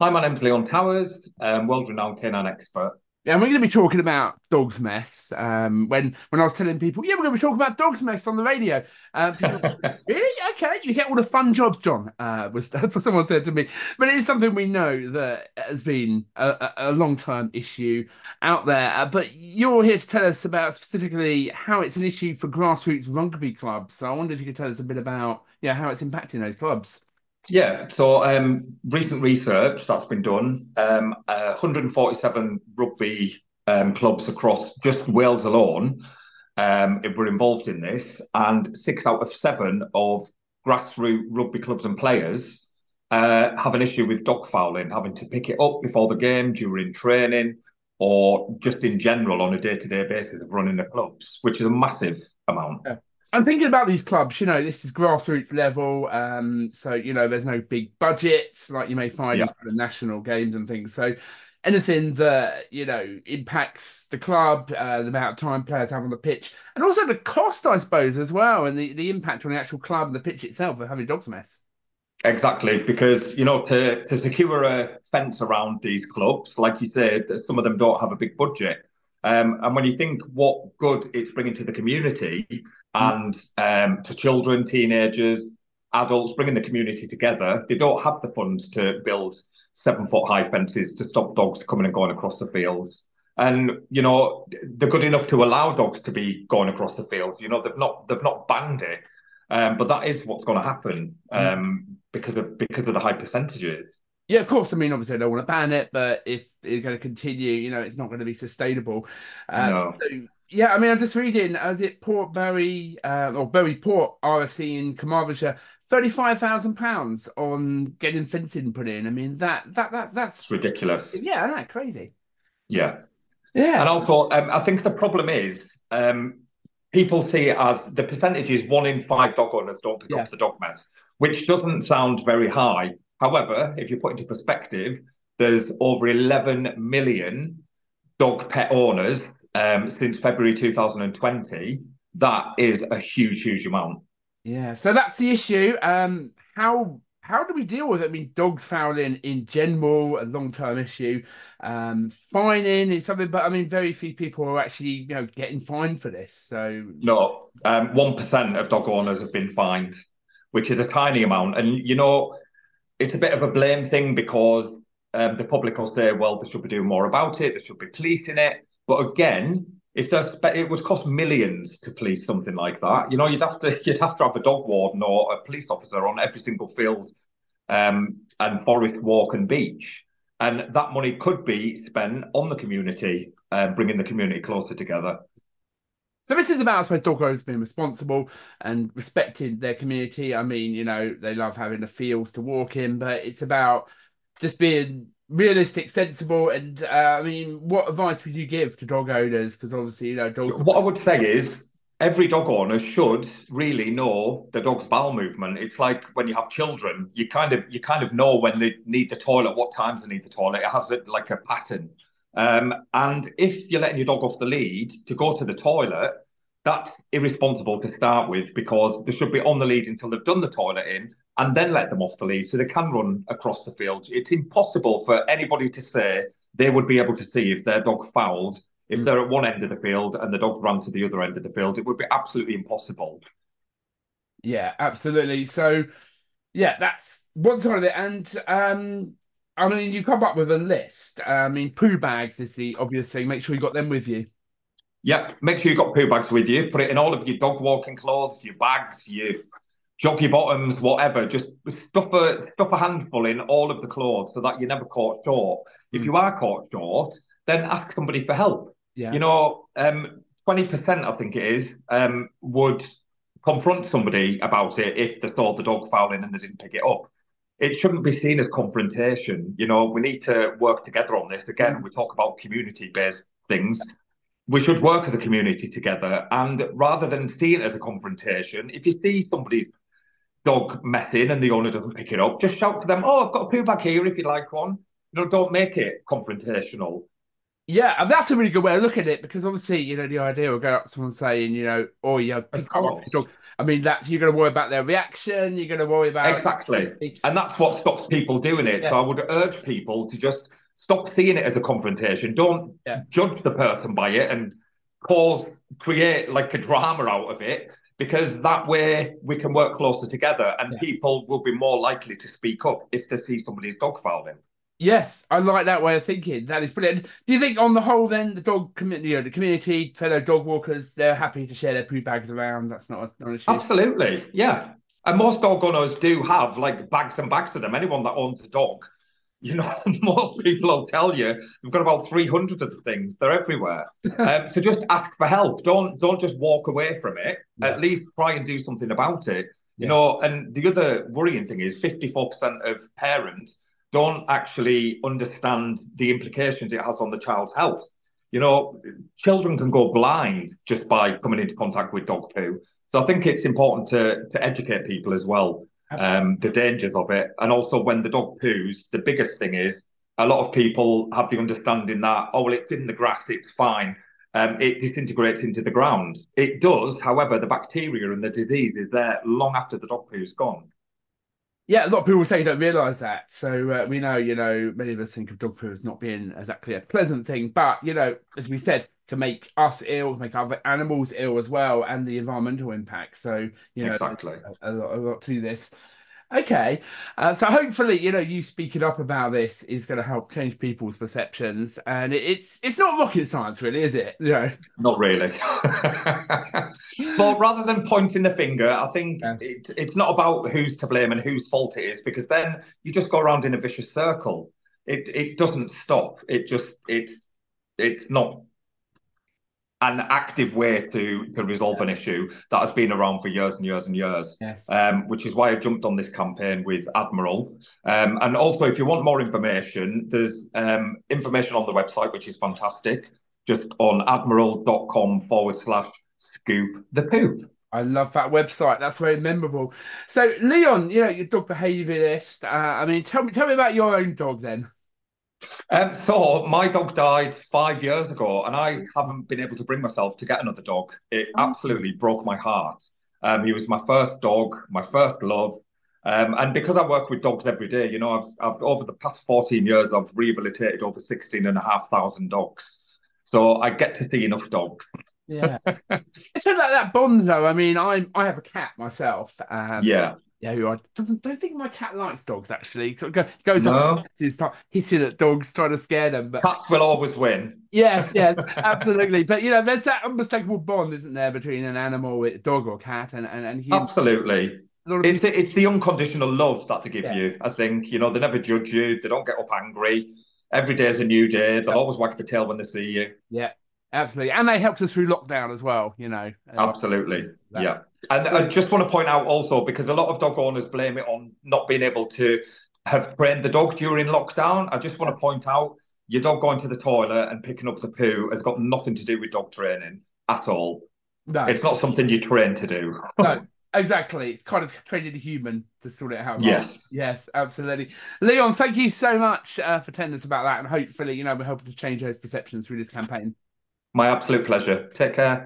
Hi, my name's Leon Towers, um, world-renowned canine expert. Yeah, and we're going to be talking about dog's mess. Um, when when I was telling people, yeah, we're going to be talking about dog's mess on the radio. Um, people, really? Okay, you get all the fun jobs, John. Uh, was for someone said to me, but it is something we know that has been a, a long-term issue out there. Uh, but you're here to tell us about specifically how it's an issue for grassroots rugby clubs. So I wonder if you could tell us a bit about yeah how it's impacting those clubs. Yeah, so um, recent research that's been done, um, uh, 147 rugby um, clubs across just Wales alone um, were involved in this, and six out of seven of grassroots rugby clubs and players uh, have an issue with dog fouling, having to pick it up before the game, during training, or just in general on a day-to-day basis of running the clubs, which is a massive amount. Yeah. I'm thinking about these clubs. You know, this is grassroots level, um, so you know, there's no big budgets like you may find yeah. in the national games and things. So anything that you know impacts the club, uh, the amount of time players have on the pitch, and also the cost, I suppose, as well, and the, the impact on the actual club and the pitch itself of having dogs mess. Exactly, because you know to to secure a fence around these clubs, like you said, some of them don't have a big budget. Um, and when you think what good it's bringing to the community and um, to children, teenagers, adults, bringing the community together, they don't have the funds to build seven foot high fences to stop dogs coming and going across the fields. And you know they're good enough to allow dogs to be going across the fields. You know they've not they've not banned it, um, but that is what's going to happen um, because of because of the high percentages. Yeah, of course. I mean, obviously, I don't want to ban it, but if it's going to continue, you know, it's not going to be sustainable. Uh, no. So, yeah, I mean, I'm just reading, as it Port Bury uh, or Burry Port RFC in Carmarthenshire, thirty-five thousand pounds on getting fencing put in. I mean, that that that that's it's ridiculous. Yeah, that crazy. Yeah, yeah. And also, um, I think the problem is um, people see it as the percentage is one in five dog owners don't pick yeah. up the dog mess, which doesn't sound very high. However, if you put into perspective, there's over 11 million dog pet owners um, since February 2020. That is a huge, huge amount. Yeah, so that's the issue. Um, how how do we deal with it? I mean, dogs fouling in general, a long term issue. Um, fining is something, but I mean, very few people are actually you know getting fined for this. So no, um, one um, of dog owners have been fined, which is a tiny amount. And you know, it's a bit of a blame thing because um, the public will say, well, they should be doing more about it, they should be policing it. But again, if there's it would cost millions to police something like that, you know, you'd have to you'd have to have a dog warden or a police officer on every single field um, and forest walk and beach. And that money could be spent on the community, uh, bringing the community closer together. So this is about, I suppose, dog owners being responsible and respecting their community. I mean, you know, they love having the fields to walk in, but it's about just being realistic, sensible, and uh, I mean, what advice would you give to dog owners? Because obviously, you know, dog. What I would say is every dog owner should really know the dog's bowel movement. It's like when you have children, you kind of you kind of know when they need the toilet, what times they need the toilet. It has like a pattern. Um, and if you're letting your dog off the lead to go to the toilet, that's irresponsible to start with because they should be on the lead until they've done the toilet in and then let them off the lead so they can run across the field. It's impossible for anybody to say they would be able to see if their dog fouled if mm. they're at one end of the field and the dog ran to the other end of the field. It would be absolutely impossible. Yeah, absolutely. So, yeah, that's one side of it. And um, I mean, you come up with a list. I mean, poo bags is the obvious thing. Make sure you got them with you. Yeah, make sure you got poo bags with you. Put it in all of your dog walking clothes, your bags, your jockey bottoms, whatever. Just stuff a stuff a handful in all of the clothes so that you're never caught short. If you are caught short, then ask somebody for help. Yeah. You know, um, twenty percent, I think it is, um, would confront somebody about it if they saw the dog fouling and they didn't pick it up it shouldn't be seen as confrontation. You know, we need to work together on this. Again, mm. we talk about community based things. We should work as a community together. And rather than see it as a confrontation, if you see somebody's dog messing and the owner doesn't pick it up, just shout to them, Oh, I've got a poo bag here if you'd like one. You know, don't make it confrontational. Yeah, and that's a really good way of looking at it because obviously, you know, the idea of going up to someone saying, you know, oh yeah, pick up your dog. I mean, that's you're going to worry about their reaction. You're going to worry about exactly, and that's what stops people doing it. So I would urge people to just stop seeing it as a confrontation. Don't yeah. judge the person by it and cause create like a drama out of it because that way we can work closer together and yeah. people will be more likely to speak up if they see somebody's dog fouling. Yes, I like that way of thinking. That is brilliant. Do you think, on the whole, then the dog community, you know, the community, fellow dog walkers, they're happy to share their poo bags around? That's not, not an issue. Absolutely, yeah. And most dog owners do have like bags and bags of them. Anyone that owns a dog, you know, most people will tell you they've got about three hundred of the things. They're everywhere. um, so just ask for help. Don't don't just walk away from it. Yeah. At least try and do something about it. You know, and the other worrying thing is fifty four percent of parents don't actually understand the implications it has on the child's health. You know, children can go blind just by coming into contact with dog poo. So I think it's important to to educate people as well, um, the dangers of it, and also when the dog poos, the biggest thing is a lot of people have the understanding that oh well, it's in the grass, it's fine. Um, it disintegrates into the ground. It does, however, the bacteria and the disease is there long after the dog poo's gone. Yeah, a lot of people say you don't realise that. So uh, we know, you know, many of us think of dog poo as not being exactly a pleasant thing, but you know, as we said, can make us ill, make other animals ill as well, and the environmental impact. So you know, exactly a, a, lot, a lot to this. Okay, uh, so hopefully, you know, you speaking up about this is going to help change people's perceptions, and it's it's not rocket science, really, is it? You know? Not really. but rather than pointing the finger, I think yes. it, it's not about who's to blame and whose fault it is, because then you just go around in a vicious circle. It it doesn't stop. It just it's it's not an active way to to resolve an issue that has been around for years and years and years. Yes. Um, which is why I jumped on this campaign with Admiral. Um, and also, if you want more information, there's um, information on the website, which is fantastic, just on admiral.com forward slash scoop the poop. I love that website. That's very memorable. So, Leon, you know, your dog behaviorist. Uh, I mean, tell me, tell me about your own dog then. Um, so my dog died five years ago, and I haven't been able to bring myself to get another dog. It oh. absolutely broke my heart. Um, he was my first dog, my first love, um, and because I work with dogs every day, you know, I've, I've over the past 14 years, I've rehabilitated over 16 and a half thousand dogs. So I get to see enough dogs. Yeah, it's like that bond, though. I mean, I'm I have a cat myself. Um, yeah, yeah, who I doesn't don't think my cat likes dogs actually. goes no. up to start hissing at dogs, trying to scare them. But cats will always win. Yes, yes, absolutely. But you know, there's that unmistakable bond, isn't there, between an animal, with dog or cat, and and, and human. Absolutely. It's the, it's the unconditional love that they give yeah. you. I think you know they never judge you. They don't get up angry. Every day is a new day. They'll always wag the tail when they see you. Yeah, absolutely. And they helped us through lockdown as well. You know. Absolutely. Yeah. And I just want to point out also because a lot of dog owners blame it on not being able to have trained the dog during lockdown. I just want to point out your dog going to the toilet and picking up the poo has got nothing to do with dog training at all. No. It's not something you train to do. no, exactly. It's kind of training a human to sort it out. Yes. Yes, absolutely. Leon, thank you so much uh, for telling us about that. And hopefully, you know, we're helping to change those perceptions through this campaign. My absolute pleasure. Take care.